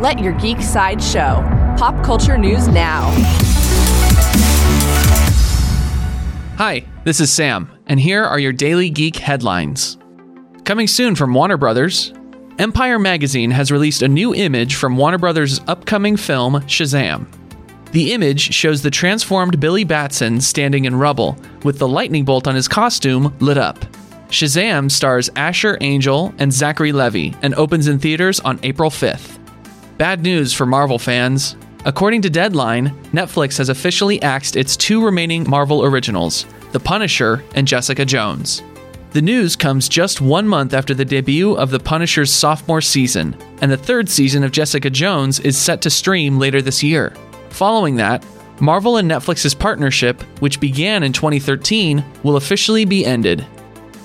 Let your geek side show. Pop culture news now. Hi, this is Sam, and here are your daily geek headlines. Coming soon from Warner Brothers, Empire Magazine has released a new image from Warner Brothers' upcoming film Shazam. The image shows the transformed Billy Batson standing in rubble, with the lightning bolt on his costume lit up. Shazam stars Asher Angel and Zachary Levi and opens in theaters on April 5th. Bad news for Marvel fans. According to Deadline, Netflix has officially axed its two remaining Marvel originals, The Punisher and Jessica Jones. The news comes just one month after the debut of The Punisher's sophomore season, and the third season of Jessica Jones is set to stream later this year. Following that, Marvel and Netflix's partnership, which began in 2013, will officially be ended.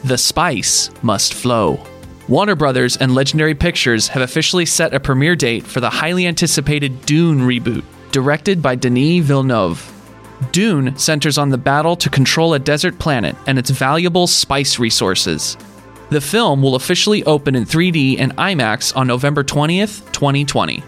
The spice must flow. Warner Brothers and Legendary Pictures have officially set a premiere date for the highly anticipated Dune reboot, directed by Denis Villeneuve. Dune centers on the battle to control a desert planet and its valuable spice resources. The film will officially open in 3D and IMAX on November 20th, 2020.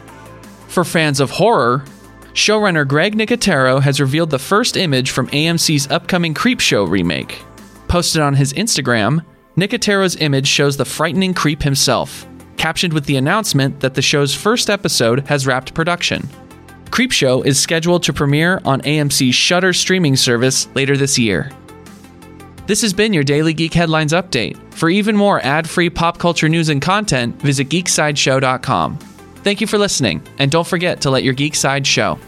For fans of horror, showrunner Greg Nicotero has revealed the first image from AMC's upcoming Creepshow remake. Posted on his Instagram, Nicotero's image shows the frightening creep himself, captioned with the announcement that the show's first episode has wrapped production. Creepshow is scheduled to premiere on AMC's Shudder streaming service later this year. This has been your Daily Geek Headlines Update. For even more ad free pop culture news and content, visit geeksideshow.com. Thank you for listening, and don't forget to let your geek side show.